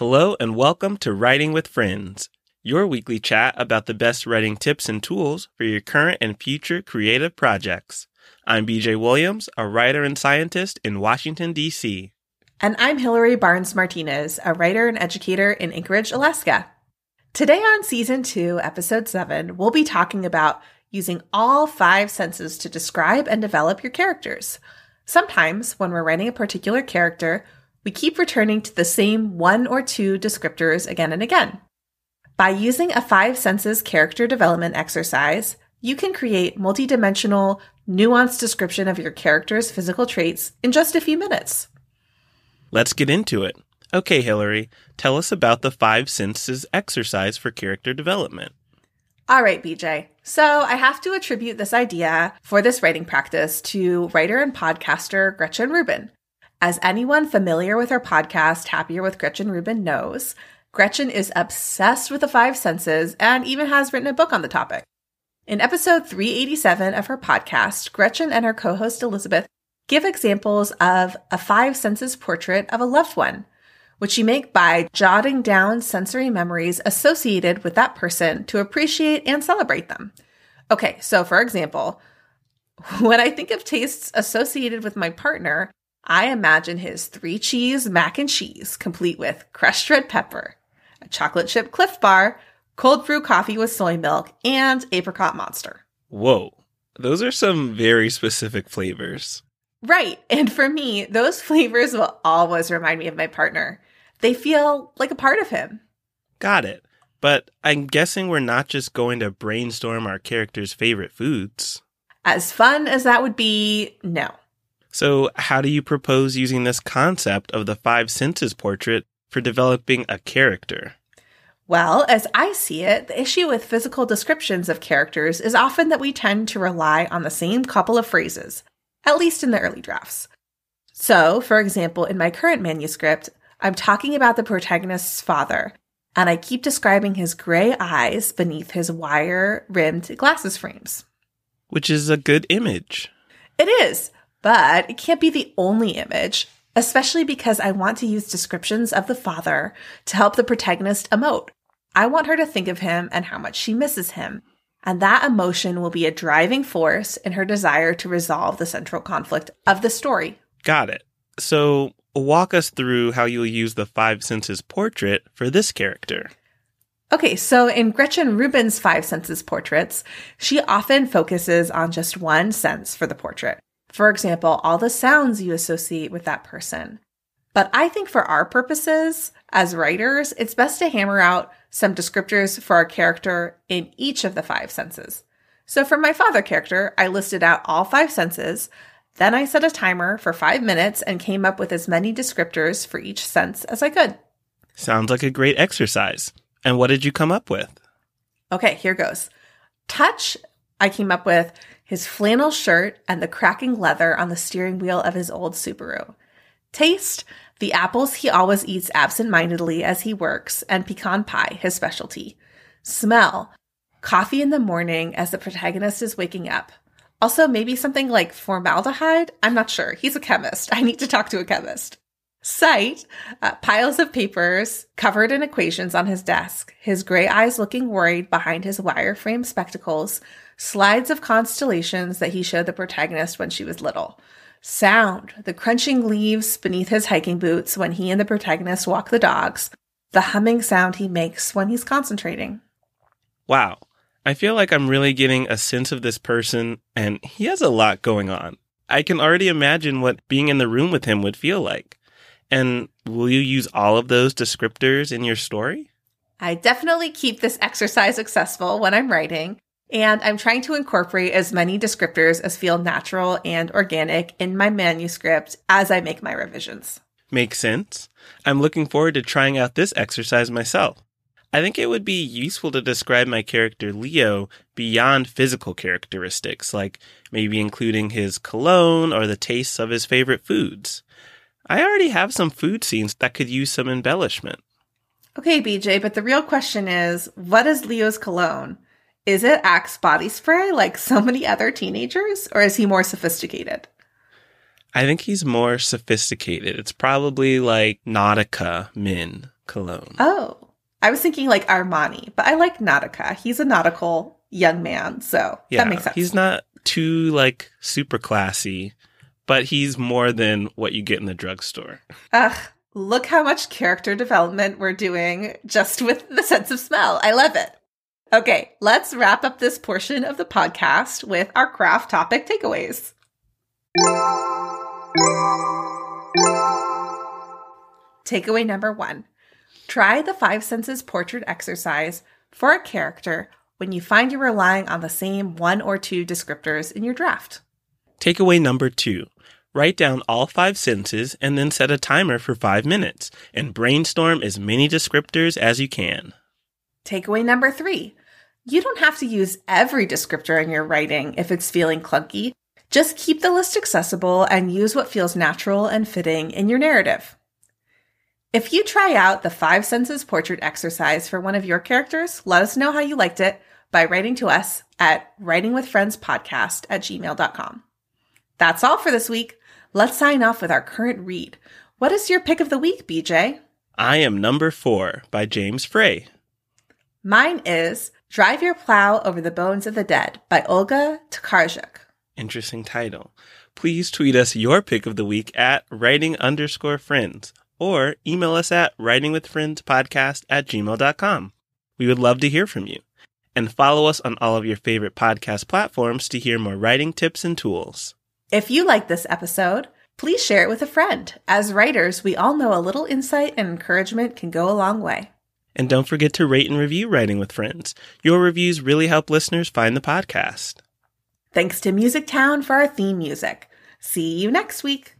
Hello and welcome to Writing with Friends, your weekly chat about the best writing tips and tools for your current and future creative projects. I'm BJ Williams, a writer and scientist in Washington, D.C. And I'm Hillary Barnes Martinez, a writer and educator in Anchorage, Alaska. Today on season two, episode seven, we'll be talking about using all five senses to describe and develop your characters. Sometimes, when we're writing a particular character, we keep returning to the same one or two descriptors again and again. By using a five senses character development exercise, you can create multidimensional, nuanced description of your character's physical traits in just a few minutes. Let's get into it. Okay, Hillary, tell us about the five senses exercise for character development. All right, BJ. So I have to attribute this idea for this writing practice to writer and podcaster Gretchen Rubin. As anyone familiar with our podcast, Happier with Gretchen Rubin, knows, Gretchen is obsessed with the five senses and even has written a book on the topic. In episode 387 of her podcast, Gretchen and her co host Elizabeth give examples of a five senses portrait of a loved one, which you make by jotting down sensory memories associated with that person to appreciate and celebrate them. Okay, so for example, when I think of tastes associated with my partner, I imagine his three cheese mac and cheese, complete with crushed red pepper, a chocolate chip Clif bar, cold brew coffee with soy milk, and apricot monster. Whoa, those are some very specific flavors. Right. And for me, those flavors will always remind me of my partner. They feel like a part of him. Got it. But I'm guessing we're not just going to brainstorm our character's favorite foods. As fun as that would be, no. So, how do you propose using this concept of the five senses portrait for developing a character? Well, as I see it, the issue with physical descriptions of characters is often that we tend to rely on the same couple of phrases, at least in the early drafts. So, for example, in my current manuscript, I'm talking about the protagonist's father, and I keep describing his gray eyes beneath his wire rimmed glasses frames. Which is a good image. It is. But it can't be the only image, especially because I want to use descriptions of the father to help the protagonist emote. I want her to think of him and how much she misses him. And that emotion will be a driving force in her desire to resolve the central conflict of the story. Got it. So, walk us through how you'll use the five senses portrait for this character. Okay, so in Gretchen Rubin's five senses portraits, she often focuses on just one sense for the portrait. For example, all the sounds you associate with that person. But I think for our purposes as writers, it's best to hammer out some descriptors for our character in each of the five senses. So for my father character, I listed out all five senses. Then I set a timer for five minutes and came up with as many descriptors for each sense as I could. Sounds like a great exercise. And what did you come up with? Okay, here goes. Touch, I came up with his flannel shirt, and the cracking leather on the steering wheel of his old Subaru. Taste, the apples he always eats absent-mindedly as he works, and pecan pie, his specialty. Smell, coffee in the morning as the protagonist is waking up. Also, maybe something like formaldehyde? I'm not sure. He's a chemist. I need to talk to a chemist. Sight, uh, piles of papers covered in equations on his desk, his gray eyes looking worried behind his wireframe spectacles, slides of constellations that he showed the protagonist when she was little. Sound, the crunching leaves beneath his hiking boots when he and the protagonist walk the dogs, the humming sound he makes when he's concentrating. Wow. I feel like I'm really getting a sense of this person, and he has a lot going on. I can already imagine what being in the room with him would feel like. And will you use all of those descriptors in your story? I definitely keep this exercise accessible when I'm writing, and I'm trying to incorporate as many descriptors as feel natural and organic in my manuscript as I make my revisions. Makes sense. I'm looking forward to trying out this exercise myself. I think it would be useful to describe my character Leo beyond physical characteristics, like maybe including his cologne or the tastes of his favorite foods. I already have some food scenes that could use some embellishment. Okay, BJ, but the real question is what is Leo's cologne? Is it Axe body spray like so many other teenagers, or is he more sophisticated? I think he's more sophisticated. It's probably like Nautica Min cologne. Oh, I was thinking like Armani, but I like Nautica. He's a nautical young man, so yeah, that makes sense. he's not too like super classy, but he's more than what you get in the drugstore. Ugh, look how much character development we're doing just with the sense of smell. I love it. Okay, let's wrap up this portion of the podcast with our craft topic takeaways. Takeaway number one try the five senses portrait exercise for a character when you find you're relying on the same one or two descriptors in your draft. Takeaway number two write down all five senses and then set a timer for five minutes and brainstorm as many descriptors as you can. Takeaway number three you don't have to use every descriptor in your writing if it's feeling clunky. Just keep the list accessible and use what feels natural and fitting in your narrative. If you try out the five senses portrait exercise for one of your characters, let us know how you liked it by writing to us at writingwithfriendspodcast at gmail.com. That's all for this week. Let's sign off with our current read. What is your pick of the week, BJ? I am number four by James Frey. Mine is Drive Your Plow Over the Bones of the Dead by Olga Tokarczuk. Interesting title. Please tweet us your pick of the week at writing underscore friends or email us at writingwithfriendspodcast at gmail.com. We would love to hear from you. And follow us on all of your favorite podcast platforms to hear more writing tips and tools. If you like this episode, please share it with a friend. As writers, we all know a little insight and encouragement can go a long way. And don't forget to rate and review Writing with Friends. Your reviews really help listeners find the podcast. Thanks to Music Town for our theme music. See you next week.